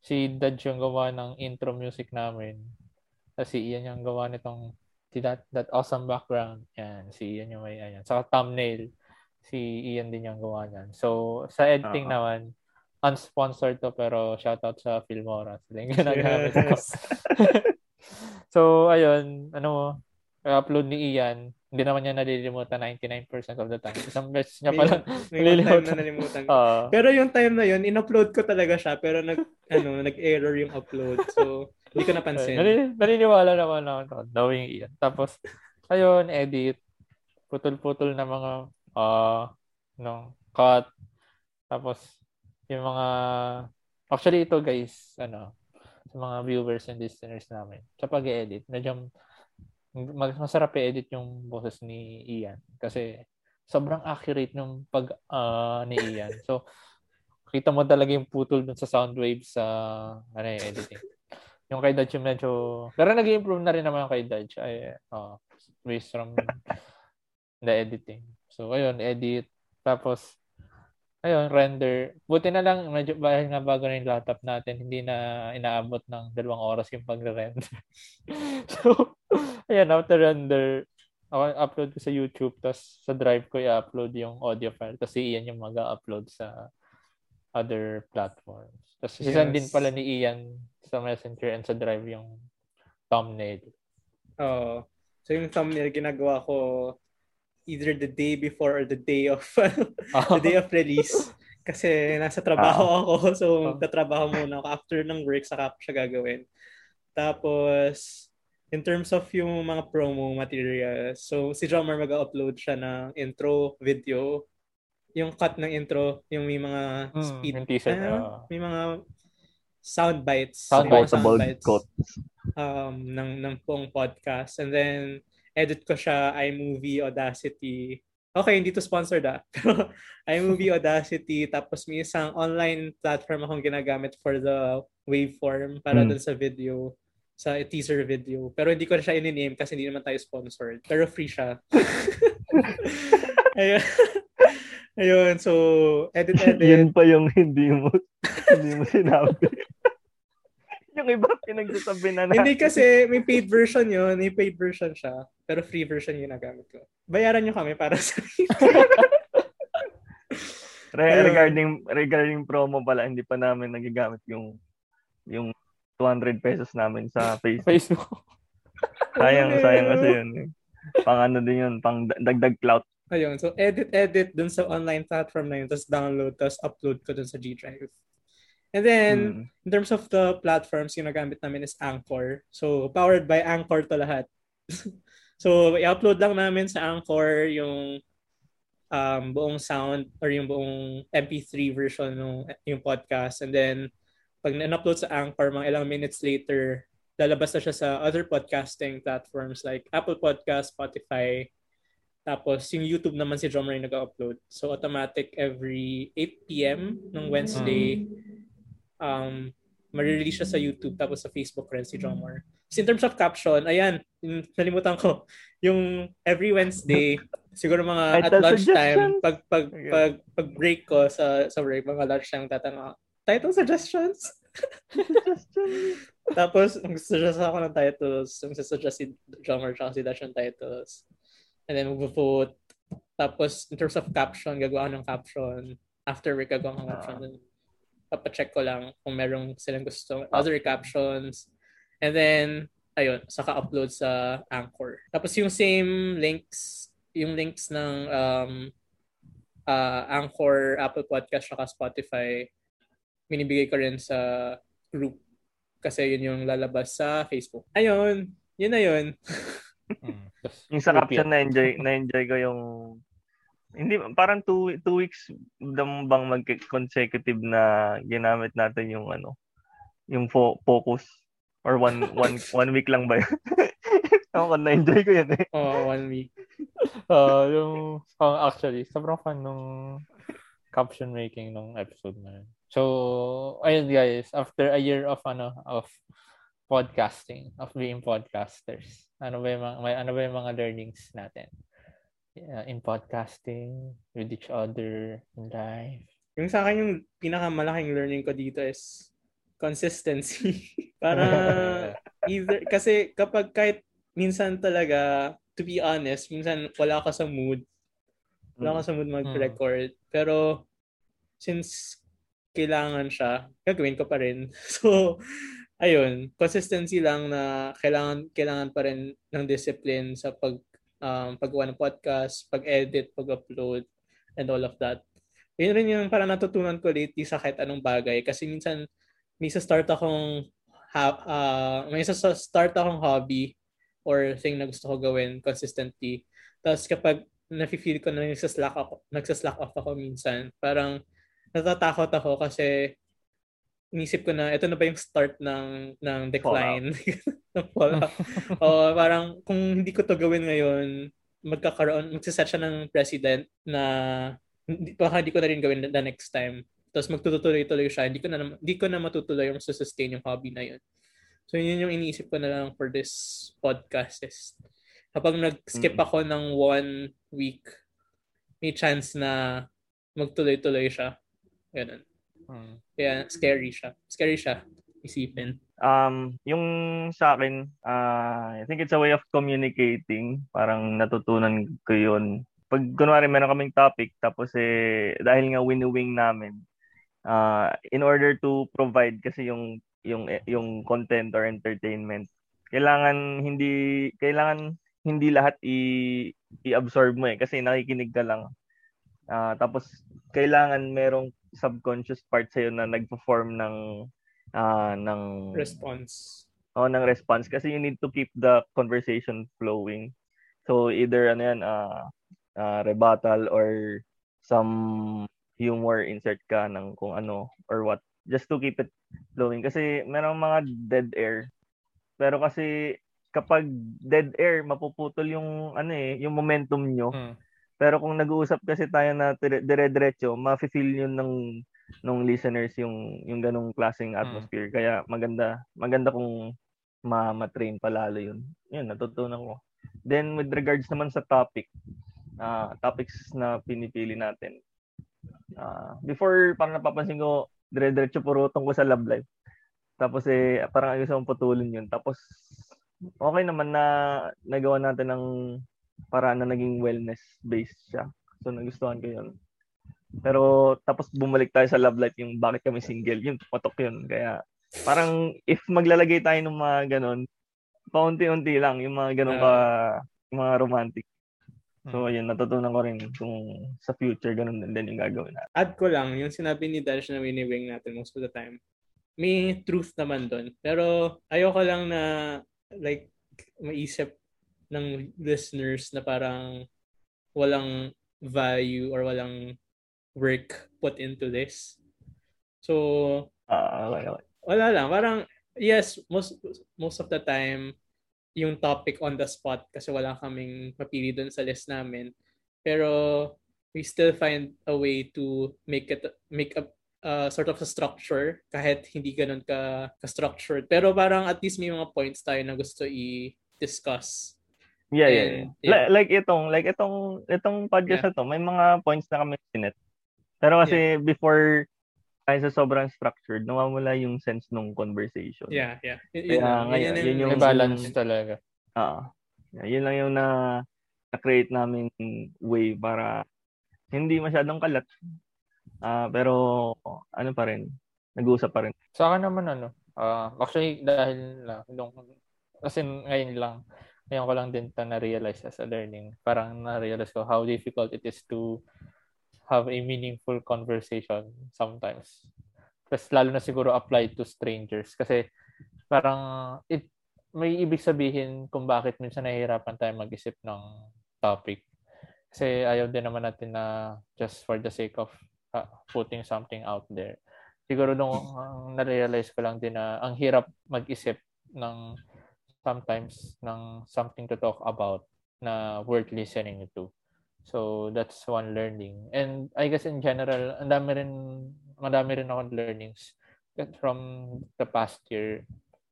S1: si Dodge yung gawa ng intro music namin. Tapos si Ian yung gawa nitong si that, that awesome background. Yan. Si Ian yung may, ayan. Sa thumbnail, si Ian din yung gawa niyan. So, sa editing
S3: Oo.
S1: naman, unsponsored to pero shoutout sa Filmora. Sila yung ginagamit ko.
S2: Yes. [LAUGHS]
S1: so, ayun, ano, upload ni Ian, hindi naman niya nalilimutan 99% of the time. Isang beses niya pala.
S2: Na
S1: Nalilimutan.
S2: nalimutan.
S1: Ah.
S2: Pero yung time na yun, in-upload ko talaga siya, pero nag, ano, nag-error yung upload. So, hindi ko napansin.
S1: Nalili- naniniwala naman ako no, knowing Ian. Tapos, ayun, edit. Putol-putol na mga ah no, cut. Tapos, yung mga actually ito guys, ano, sa mga viewers and listeners namin, sa pag-edit, medyo mag- masarap i-edit yung boses ni Ian kasi sobrang accurate yung pag ah, ni Ian. So, kita mo talaga yung putol dun sa sound waves sa ano yung editing. Yung kay Dodge yung medyo... Pero nag improve na rin naman yung kay Dodge. Ay, uh, based from the editing. So, ayun, edit. Tapos, ayun, render. Buti na lang, medyo dahil nga bago na yung laptop natin, hindi na inaabot ng dalawang oras yung pagre-render. [LAUGHS] so, ayun, after render, ako upload ko sa YouTube, tapos sa drive ko i-upload yung audio file, tapos si Ian yung mag-upload sa other platforms. Tapos
S2: Yes.
S1: sisend din pala ni Ian sa Messenger and sa drive yung thumbnail.
S2: Oo. So, yung thumbnail, ginagawa ko either the day before or the day of [LAUGHS] the day of release. Kasi nasa trabaho ako. So,
S1: Ah.
S2: magtatrabaho muna ako. After ng work, saka siya gagawin. Tapos, in terms of yung mga promo materials, so si Drummer mag-upload siya ng intro video. Yung cut ng intro, yung may mga
S1: Mm,
S2: speed,
S1: teaser,
S2: ano,
S1: ah.
S2: may mga sound bites.
S1: Sound bites.
S2: Sound bites
S3: quote.
S2: um, ng, ng buong podcast. And then, edit ko siya iMovie, Audacity. Okay, hindi to sponsored ah. [LAUGHS] Pero iMovie, Audacity, tapos may isang online platform akong ginagamit for the waveform para mm. dun sa video sa teaser video. Pero hindi ko na siya in-name kasi hindi naman tayo sponsored. Pero free siya. [LAUGHS] Ayun. [LAUGHS] Ayun, so edit edit.
S3: Yan pa yung hindi mo hindi mo sinabi. [LAUGHS] yung iba pinagsasabi na
S2: natin. Hindi kasi may paid version yun. May paid version siya. Pero free version yung nagamit ko. Bayaran nyo kami para sa
S3: Re- regarding regarding promo pala, hindi pa namin nagagamit yung yung 200 pesos namin sa [LAUGHS] Facebook.
S1: Facebook. [LAUGHS]
S3: sayang, sayang kasi yun. Eh. Pang ano din yun, pang dagdag clout.
S2: Ayun, so edit-edit dun sa online platform na yun, tapos download, tapos upload ko dun sa G Drive. And then, hmm. in terms of the platforms, yung nagamit namin is Anchor. So, powered by Anchor to lahat. [LAUGHS] so, i-upload lang namin sa Anchor yung um, buong sound or yung buong MP3 version ng yung podcast. And then, pag na-upload sa Anchor, mga ilang minutes later, lalabas na siya sa other podcasting platforms like Apple Podcast, Spotify, tapos yung YouTube naman si Drummer yung nag-upload. So automatic every 8 p.m. ng Wednesday, um, marirelease siya sa YouTube tapos sa Facebook rin si Moore. So in terms of caption, ayan, nalimutan ko, yung every Wednesday, [LAUGHS] siguro mga at lunchtime, pag, pag, pag, pag break ko sa, sa break, mga lunchtime tatanong, title [LAUGHS] suggestions? tapos, mag-suggest ako ng titles, mag-suggest si John Moore si Dash ng titles. And then, mag-vote. Tapos, in terms of caption, gagawa ng caption. After week, gagawa ng caption. Uh, papacheck ko lang kung merong silang gusto other captions. And then, ayun, saka upload sa Anchor. Tapos yung same links, yung links ng um, uh, Anchor, Apple Podcast, saka Spotify, minibigay ko rin sa group. Kasi yun yung lalabas sa Facebook. Ayun, yun na yun.
S3: mm. yung sa caption na enjoy na enjoy ko yung hindi, parang two, two weeks bang mag-consecutive na ginamit natin yung ano, yung fo- focus or one [LAUGHS] one one week lang ba yun? [LAUGHS] Ako na-enjoy ko yan eh.
S2: Oh, one week.
S1: uh, yung, uh, actually, sobrang fun nung caption making nung episode na yun. So, ayun guys, after a year of ano, of podcasting, of being podcasters, ano ba yung mga, may, ano ba yung mga learnings natin? yeah, in podcasting, with each other, in life.
S2: Yung sa akin, yung pinakamalaking learning ko dito is consistency. [LAUGHS] Para [LAUGHS] either, kasi kapag kahit minsan talaga, to be honest, minsan wala ka sa mood. Wala ka sa mood mag-record. Pero, since kailangan siya, gagawin ko pa rin. [LAUGHS] So, ayun, consistency lang na kailangan kailangan pa rin ng discipline sa pag um, paggawa ng podcast, pag-edit, pag-upload, and all of that. Yun rin yung parang natutunan ko lately sa kahit anong bagay. Kasi minsan, may sa start akong ha- uh, may sa start akong hobby or thing na gusto ko gawin consistently. Tapos kapag nafe-feel ko na nagsaslack ako, nagsaslack off ako minsan, parang natatakot ako kasi inisip ko na ito na ba yung start ng ng decline ng fallout. [LAUGHS] o parang kung hindi ko to gawin ngayon, magkakaroon magsiset siya ng president na baka hindi ko na rin gawin the next time. Tapos magtutuloy-tuloy siya. Hindi ko na hindi ko na matutuloy yung sustain yung hobby na yun. So yun yung iniisip ko na lang for this podcast is kapag nag-skip ako ng one week, may chance na magtuloy-tuloy siya. Ganun. Hmm. Kaya scary siya. Scary siya isipin.
S3: Um, yung sa akin, uh, I think it's a way of communicating. Parang natutunan ko yun. Pag kunwari meron kaming topic, tapos eh, dahil nga win-wing namin, uh, in order to provide kasi yung yung yung content or entertainment kailangan hindi kailangan hindi lahat i i-absorb mo eh kasi nakikinig ka lang uh, tapos kailangan merong subconscious part sa'yo na nagpo-form ng uh, ng
S2: response.
S3: Oh, ng response kasi you need to keep the conversation flowing. So either ano yan uh, uh, rebuttal or some humor insert ka ng kung ano or what just to keep it flowing kasi merong mga dead air. Pero kasi kapag dead air, mapuputol yung ano eh, yung momentum nyo.
S1: Mm.
S3: Pero kung nag-uusap kasi tayo na dire- dire-diretso, ma-feel yun ng ng listeners yung yung ganong klaseng atmosphere. Mm. Kaya maganda maganda kung ma ma-train palalo yun. Yun, natutunan ko. Then with regards naman sa topic, uh, topics na pinipili natin. Uh, before, parang napapansin ko, dire-diretso puro tungkol sa love life. Tapos eh, parang gusto kong putulin yun. Tapos okay naman na nagawa natin ng para na naging wellness-based siya. So, nagustuhan ko yun. Pero, tapos bumalik tayo sa love life, yung bakit kami single, yun, patok yun. Kaya, parang, if maglalagay tayo ng mga ganon, paunti-unti lang, yung mga ganon ka, yung mga romantic. So, ayun, natutunan ko rin kung sa future, ganun din, din yung gagawin natin.
S2: Add ko lang, yung sinabi ni Dash na winiwing natin most of the time, may truth naman doon. Pero, ayoko lang na like maisip ng listeners na parang walang value or walang work put into this. So,
S3: uh, okay, okay.
S2: wala lang. Parang, yes, most most of the time, yung topic on the spot kasi wala kaming mapili doon sa list namin. Pero, we still find a way to make it make a uh, sort of a structure kahit hindi ganun ka, ka-structured. Pero parang at least may mga points tayo na gusto i-discuss.
S3: Yeah, yeah. And, yeah. Like, itong like itong itong podcast yeah. na to, may mga points na kami sinet. Pero kasi yeah. before tayo sa sobrang structured, nawawala yung sense ng conversation.
S2: Yeah, yeah.
S3: Y- yun, Kaya, yun, ngayon, yun, yun yung
S1: balance talaga.
S3: Oo. Uh, yeah, yun lang yung na na-create namin way para hindi masyadong kalat. Uh, pero ano pa rin, nag-uusap pa rin.
S1: Sa akin naman ano, uh, actually dahil na, uh, kasi ngayon lang, ngayon ko lang din ta na-realize as a learning. Parang na-realize ko how difficult it is to have a meaningful conversation sometimes. Tapos lalo na siguro apply to strangers. Kasi parang it may ibig sabihin kung bakit minsan nahihirapan tayo mag-isip ng topic. Kasi ayaw din naman natin na just for the sake of uh, putting something out there. Siguro nung uh, na-realize ko lang din na ang hirap mag-isip ng sometimes ng something to talk about na worth listening to. So that's one learning. And I guess in general, ang dami rin madami rin akong learnings from the past year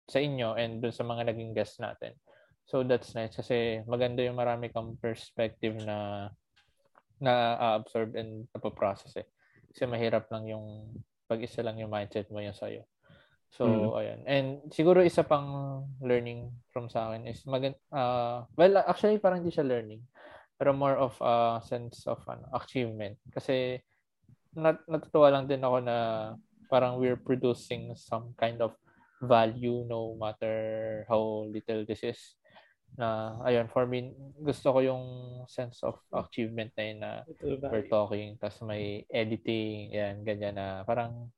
S1: sa inyo and dun sa mga naging guests natin. So that's nice kasi maganda yung marami kang perspective na na-absorb and napoprocess eh. Kasi mahirap lang yung pag-isa lang yung mindset mo yung sa'yo. So, mm. ayun. And siguro isa pang learning from sa akin is mag uh, well, actually parang hindi siya learning. Pero more of a sense of ano, achievement. Kasi nat natutuwa lang din ako na parang we're producing some kind of value no matter how little this is na ayun for me gusto ko yung sense of achievement na yun na we're talking tapos may editing yan ganyan na parang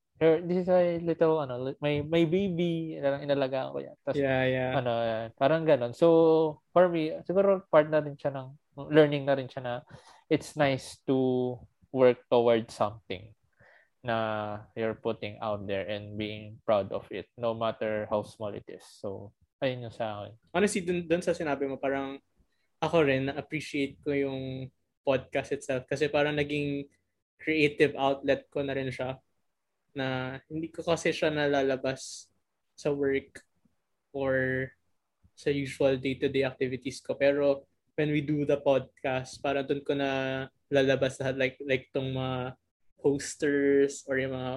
S1: this is a little ano may may baby inalagaan ko yan tapos
S2: yeah, yeah.
S1: ano yan, parang ganon so for me siguro part na rin siya ng learning na rin siya na it's nice to work towards something na you're putting out there and being proud of it no matter how small it is so Ayun yung sa akin.
S2: Honestly, dun, dun sa sinabi mo, parang ako rin, na-appreciate ko yung podcast itself kasi parang naging creative outlet ko na rin siya na hindi ko kasi siya nalalabas sa work or sa usual day-to-day activities ko. Pero when we do the podcast, parang doon ko na lalabas lahat like like tong mga posters or yung mga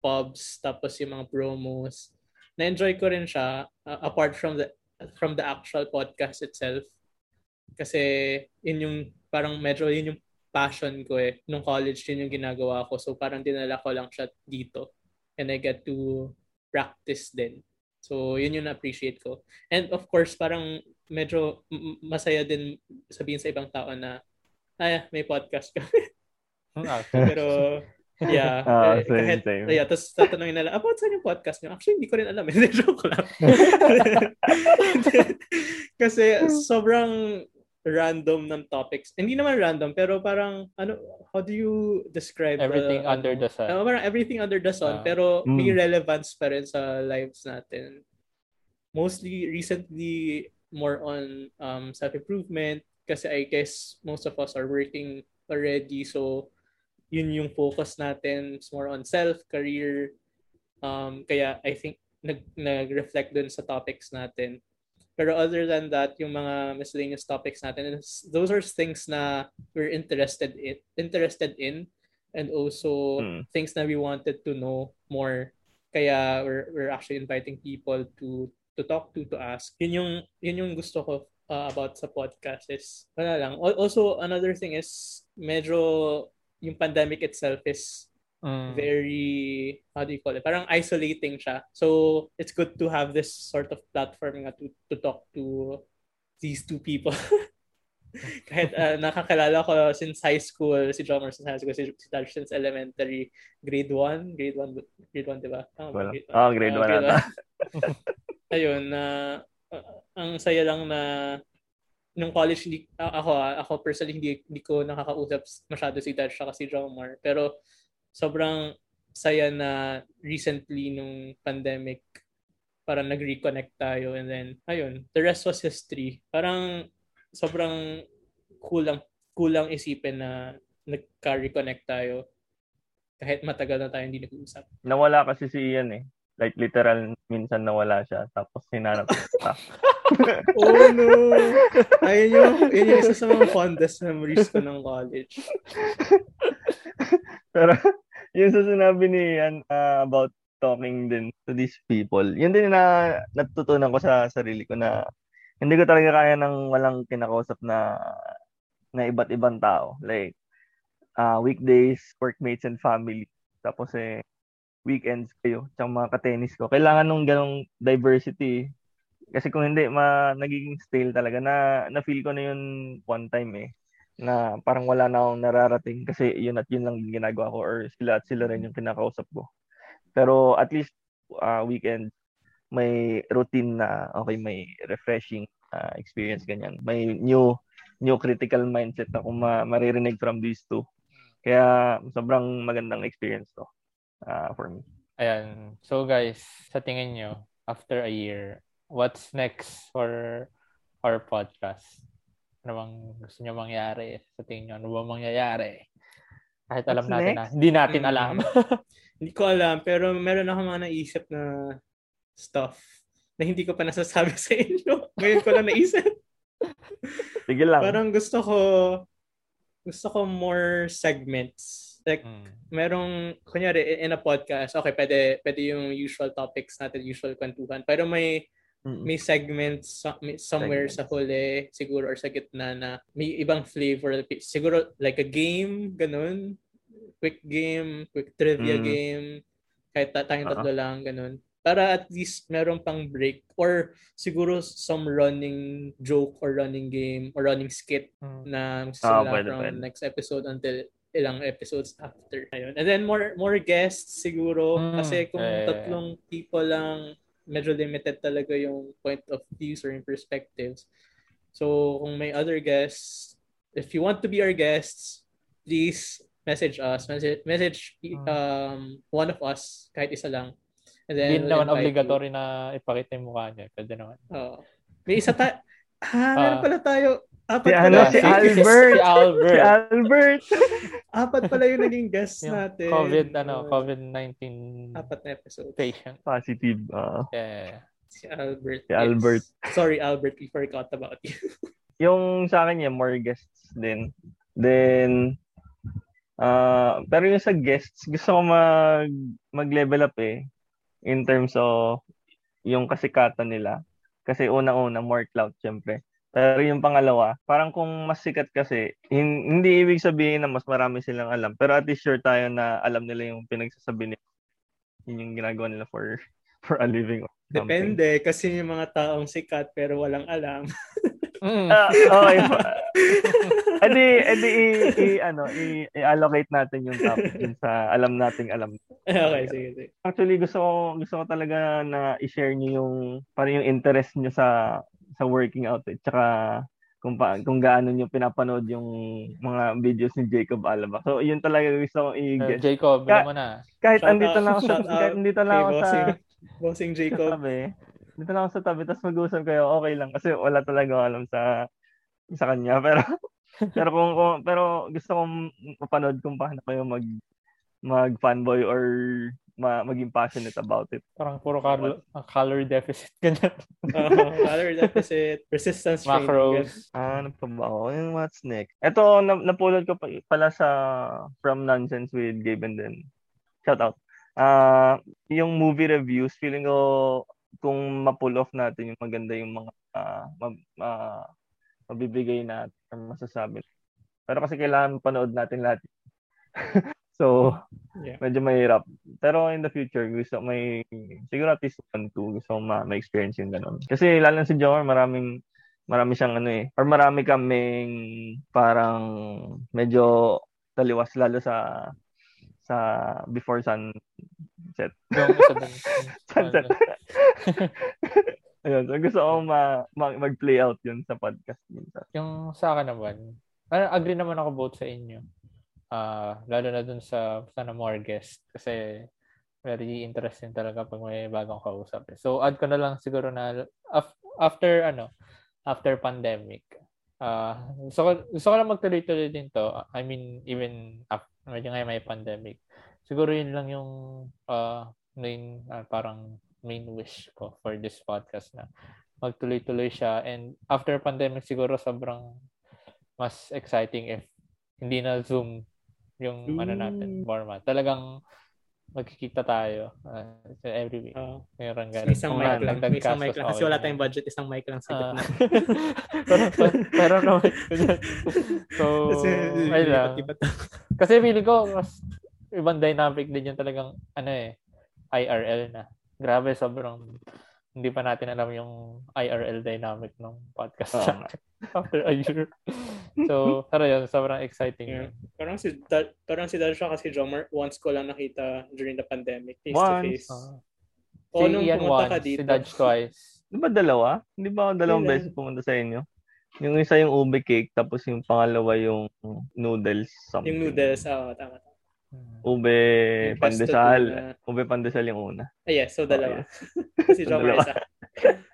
S2: pubs tapos yung mga promos na-enjoy ko rin siya uh, apart from the from the actual podcast itself. Kasi yun yung parang medyo yun yung passion ko eh. Nung college yun yung ginagawa ko. So parang dinala ko lang siya dito. And I get to practice din. So yun yung na-appreciate ko. And of course, parang medyo masaya din sabihin sa ibang tao na ay, may podcast ka. [LAUGHS] Hmm, Pero Yeah. Uh, [LAUGHS] same, kahit, same. Yeah, tapos tatanungin nila, about saan yung podcast nyo? Actually, hindi ko rin alam. [LAUGHS] Hindi, joke lang. Kasi sobrang random ng topics. Hindi naman random, pero parang, ano, how do you describe
S1: Everything
S2: the,
S1: under
S2: ano,
S1: the sun.
S2: Uh, parang everything under the sun, uh, pero mm. may relevance pa rin sa lives natin. Mostly, recently, more on um, self-improvement kasi I guess most of us are working already so yun yung focus natin It's more on self, career. Um, kaya I think nag, nag-reflect dun sa topics natin. Pero other than that, yung mga miscellaneous topics natin, those are things na we're interested in, interested in and also mm. things that we wanted to know more. Kaya we're, we're actually inviting people to to talk to, to ask. Yun yung, yun yung gusto ko uh, about sa podcast is, wala lang. Also, another thing is, medyo yung pandemic itself is mm. very, how do you call it? Parang isolating siya. So, it's good to have this sort of platform nga to, to talk to these two people. [LAUGHS] Kahit uh, nakakilala ko since high school, si Jomer since high school, si, si Dash since elementary, grade 1, grade 1, grade 1, di ba?
S3: Oh, well, grade 1. Oh, grade 1 uh, grade [LAUGHS]
S2: Ayun, na uh, ang saya lang na nung college hindi uh, ako uh, ako personally hindi hindi ko nakakausap masyado si Dash sa si Jomar pero sobrang saya na recently nung pandemic parang nag-reconnect tayo and then ayun the rest was history parang sobrang kulang kulang isipin na nagka-reconnect tayo kahit matagal na tayo hindi nag-uusap.
S3: Nawala kasi si Ian eh. Like literal minsan nawala siya tapos hinanap siya. [LAUGHS]
S2: oh no! Ayun yung, yun yung isa sa mga fondest memories ko ng college. [LAUGHS]
S3: Pero yung sa sinabi ni Ian uh, about talking din to these people, yun din na natutunan ko sa sarili ko na hindi ko talaga kaya ng walang kinakausap na na iba't ibang tao. Like, uh, weekdays, workmates and family. Tapos eh, weekends kayo, tsaka mga ka-tennis ko. Kailangan nung ganong diversity. Kasi kung hindi, ma, nagiging stale talaga. Na, na-feel ko na yun one time eh. Na parang wala na akong nararating kasi yun at yun lang ginagawa ko or sila at sila rin yung kinakausap ko. Pero at least uh, weekend, may routine na okay may refreshing uh, experience ganyan. May new new critical mindset ako ma- maririnig from these two. Kaya sobrang magandang experience to uh, for me.
S1: Ayan. So guys sa tingin nyo after a year what's next for our podcast ano bang gusto nyo mangyari sa tingin nyo ano ba mangyayari kahit alam what's natin next? na hindi natin alam [LAUGHS]
S2: hindi ko alam pero meron ako mga naisip na stuff na hindi ko pa nasasabi [LAUGHS] sa inyo. Ngayon ko lang naisip. [LAUGHS]
S3: Sige lang.
S2: Parang gusto ko gusto ko more segments. Like, mm. merong, kunyari, in a podcast, okay, pwede, pwede yung usual topics natin, usual kwentuhan. Pero may, may segments may, somewhere segments. sa huli, siguro, or sa gitna na may ibang flavor. Siguro, like a game, ganun. Quick game, quick trivia mm. game. Kahit tayong uh-huh. tatlo lang, ganun para at least meron pang break or siguro some running joke or running game or running skit hmm. na magsisimula oh, from pwede. next episode until ilang episodes after. Ayun. And then more more guests siguro mm, kasi kung eh, tatlong people lang medyo limited talaga yung point of views or yung perspectives. So kung may other guests, if you want to be our guests, please message us, message, message hmm. um one of us kahit isa lang
S1: And then, Hindi naman obligatory you. na ipakita yung mukha niya. Pwede naman.
S2: Oo. Oh. May isa ta... [LAUGHS] Ah, meron uh, pala tayo.
S3: Apat si, ano, si, si Albert.
S1: Si Albert.
S3: si Albert.
S2: Apat pala yung naging guest yung natin.
S1: COVID, ano, COVID-19
S2: Apat na episode.
S1: Patient.
S3: Positive. Uh,
S1: yeah.
S2: Si Albert.
S3: Si Albert.
S2: Sorry, Albert. We forgot about you. [LAUGHS]
S3: yung sa akin yung more guests din. Then, uh, pero yung sa guests, gusto ko mag, mag-level up eh in terms of yung kasikatan nila. Kasi unang-una, more clout, syempre. Pero yung pangalawa, parang kung mas sikat kasi, hindi ibig sabihin na mas marami silang alam. Pero at least sure tayo na alam nila yung pinagsasabi nila. Yun yung ginagawa nila for [LAUGHS] for a living.
S2: Depende, kasi yung mga taong sikat pero walang alam. [LAUGHS]
S3: mm. uh, okay. [LAUGHS] edi, edi, i, i, ano, i, i-allocate natin yung topic yun sa alam nating alam.
S2: Okay, sige, sige.
S3: Actually, gusto ko, gusto ko talaga na i-share niyo yung, parang yung interest niyo sa, sa working out eh. Tsaka, kung pa, kung gaano niyo pinapanood yung mga videos ni Jacob Alaba. So, yun talaga gusto kong i-get.
S1: Uh, Jacob, Ka- mo na.
S3: Kahit shout andito out, lang ako sa, kahit andito lang ako sa,
S2: Bossing Jacob.
S3: Sabi, dito lang ako sa tabi, tapos mag-usap kayo, okay lang. Kasi wala talaga alam sa sa kanya. [LAUGHS] Pero, pero kung, kung pero gusto kong mapanood kung paano kayo mag mag fanboy or ma, maging passionate about it.
S1: Parang puro color, color deficit [LAUGHS] ganyan.
S2: uh, color deficit, resistance
S1: Macros.
S3: Ah, ano pa ba? Oh, yung what's next? Ito, na, napulot ko pa, pala sa From Nonsense with Gabe and then. Shout out. Ah, uh, yung movie reviews, feeling ko kung ma-pull off natin yung maganda yung mga uh, ma, uh, mabibigay natin masasabi. Pero kasi kailangan panood natin lahat. [LAUGHS] so, yeah. medyo mahirap. Pero in the future, gusto may, siguro at least one, two, gusto ma- ma-experience yung ganun. Kasi lalo si Jomar, maraming, marami siyang ano eh, or marami kaming parang medyo taliwas lalo sa sa before sunset. [LAUGHS] Sunset. Ayun, so gusto ko ma, ma, mag-play out yun sa podcast minsan.
S1: Yung sa akin naman, uh, agree naman ako both sa inyo. Uh, lalo na dun sa sana more guest kasi very interesting talaga pag may bagong kausap. Eh. So add ko na lang siguro na after ano, after pandemic, uh, gusto ko, gusto ko lang magtuloy-tuloy din to. I mean, even after, medyo ngayon may pandemic. Siguro yun lang yung uh, main, uh, parang main wish ko for this podcast na magtuloy-tuloy siya. And after pandemic, siguro sobrang mas exciting if hindi na Zoom yung Ooh. ano natin, format. Talagang magkikita tayo uh, every week. Uh, Meron
S2: ganun. Isang mic lang. Isang mic lang. Kasi wala tayong budget, isang mic lang sa gitna. [LAUGHS] Uh,
S1: pero, pero no So, kasi, ay lang. [LAUGHS] Kasi feeling ko, mas ibang dynamic din yung talagang, ano eh, IRL na. Grabe, sobrang hindi pa natin alam yung IRL dynamic ng podcast oh. after a year. [LAUGHS] so, pero yun, sobrang exciting. Yeah.
S2: Parang si Dal, parang si Dalsha kasi Jomar, once ko lang nakita during the pandemic, face once. to face. Uh,
S1: o, si nung Ian pumunta once, ka dito. Si Dodge twice. [LAUGHS]
S3: Di ba dalawa? Hindi ba ako dalawang yeah. beses pumunta sa inyo? Yung isa yung ube cake, tapos yung pangalawa yung noodles.
S2: Something. Yung noodles, oo, oh, tama, tama.
S3: Ube pandesal. Na... Ube pandesal yung una.
S2: Ah, yes. So, dalawa. Oh, yes. si John isa.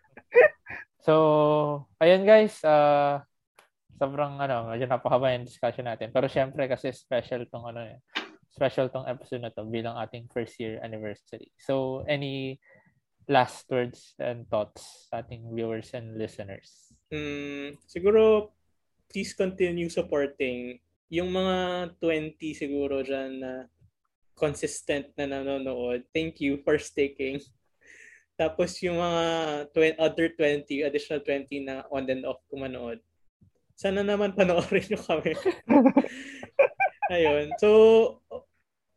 S2: [LAUGHS]
S1: so, ayun guys. Uh, sobrang ano, medyo napakahaba yung discussion natin. Pero syempre kasi special tong ano eh. Special tong episode na to bilang ating first year anniversary. So, any last words and thoughts sa ating viewers and listeners?
S2: Mm, siguro, please continue supporting yung mga 20 siguro dyan na consistent na nanonood, thank you for sticking. [LAUGHS] Tapos yung mga 20, other 20, additional 20 na on and off kumanood. Sana naman panoorin nyo kami. [LAUGHS] Ayun. So,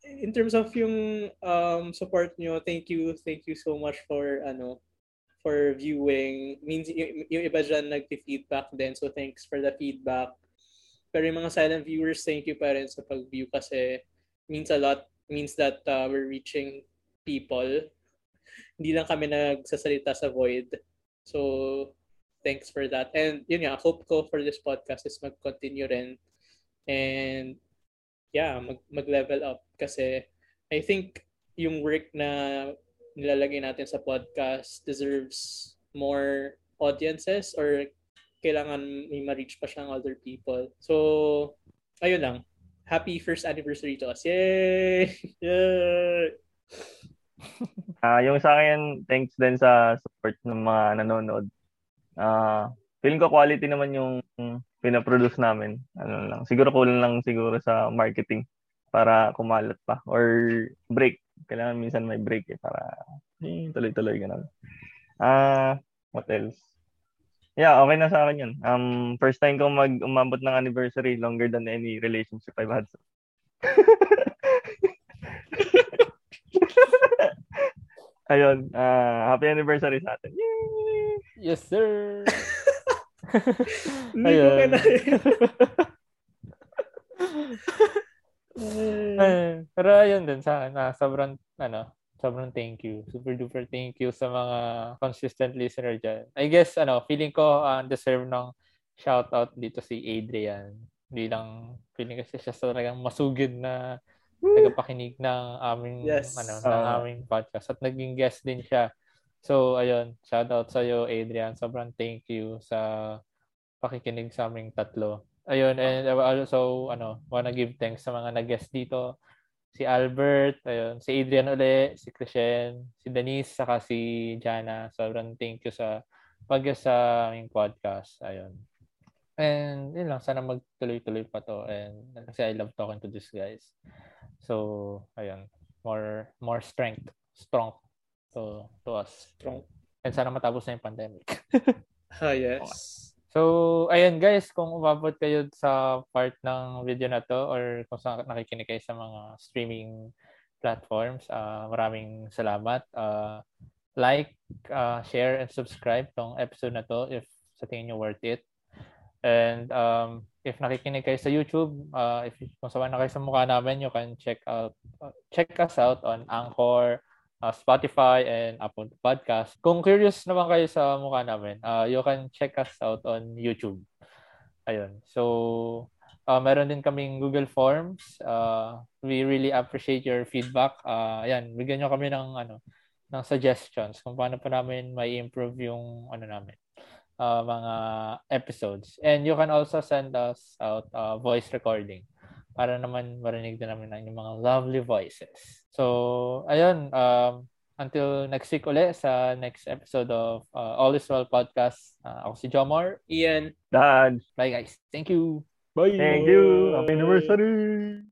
S2: in terms of yung um, support nyo, thank you, thank you so much for ano for viewing. Means yung, yung iba dyan nag-feedback din. So, thanks for the feedback. Pero yung mga silent viewers, thank you pa rin sa pag-view kasi means a lot, means that uh, we're reaching people. [LAUGHS] Hindi lang kami nagsasalita sa void. So, thanks for that. And yun nga, hope ko for this podcast is mag-continue rin. And yeah, mag- mag-level up. Kasi I think yung work na nilalagay natin sa podcast deserves more audiences or kailangan may ma-reach pa siyang other people. So, ayun lang. Happy first anniversary to us. Yay! [LAUGHS] Yay! [LAUGHS]
S3: Ah, uh, yung sa akin, thanks din sa support ng mga nanonood. Ah, uh, feeling ko quality naman yung pinaproduce namin. Ano lang, siguro kulang lang siguro sa marketing para kumalat pa or break. Kailangan minsan may break eh para eh, tuloy-tuloy ganun. Ah, uh, what else? Yeah, okay na sa akin yun. Um, first time kong mag umabot ng anniversary longer than any relationship I've had. [LAUGHS] Ayun, uh, happy anniversary sa atin. Yay!
S1: Yes, sir! [LAUGHS]
S2: ayun. [LAUGHS]
S1: Ay, pero ayun din sa akin, ah, sobrang ano, sobrang thank you. Super duper thank you sa mga consistent listener dyan. I guess, ano, feeling ko uh, deserve ng shout out dito si Adrian. Hindi lang, feeling kasi siya talagang masugid na nagpakinig ng aming, yes. ano, uh, ng aming podcast. At naging guest din siya So, ayun, shout out sa iyo, Adrian. Sobrang thank you sa pakikinig sa aming tatlo. Ayun, and also, ano, wanna give thanks sa mga nag-guest dito. Si Albert, ayun, si Adrian uli, si Christian, si Denise, saka si Jana. Sobrang thank you sa pag sa aming podcast. Ayun. And yun lang, sana magtuloy-tuloy pa to. And kasi I love talking to these guys. So, ayun, more more strength, strong to to us.
S2: Strong.
S1: And sana matapos na yung pandemic. [LAUGHS]
S2: ah, yes.
S1: Okay. So, ayun guys, kung umabot kayo sa part ng video na to or kung saan nakikinig kayo sa mga streaming platforms, uh, maraming salamat. Uh, like, uh, share, and subscribe tong episode na to if sa tingin nyo worth it. And um, if nakikinig kayo sa YouTube, uh, if kung sama na kayo sa mukha namin, you can check out uh, check us out on Anchor, uh, Spotify, and Apple Podcast. Kung curious naman kayo sa mukha namin, uh, you can check us out on YouTube. Ayun. So, uh, meron din kaming Google Forms. Uh, we really appreciate your feedback. Uh, ayan, bigyan nyo kami ng ano ng suggestions kung paano pa namin may improve yung ano namin uh, mga episodes. And you can also send us out uh, voice recording para naman marinig din namin ang mga lovely voices. So, ayun, um, until next week uli sa next episode of uh, All Is Well Podcast. Uh, ako si Jomar.
S2: Ian.
S3: Dan.
S1: Bye guys. Thank you.
S3: Bye. Thank you. Happy anniversary.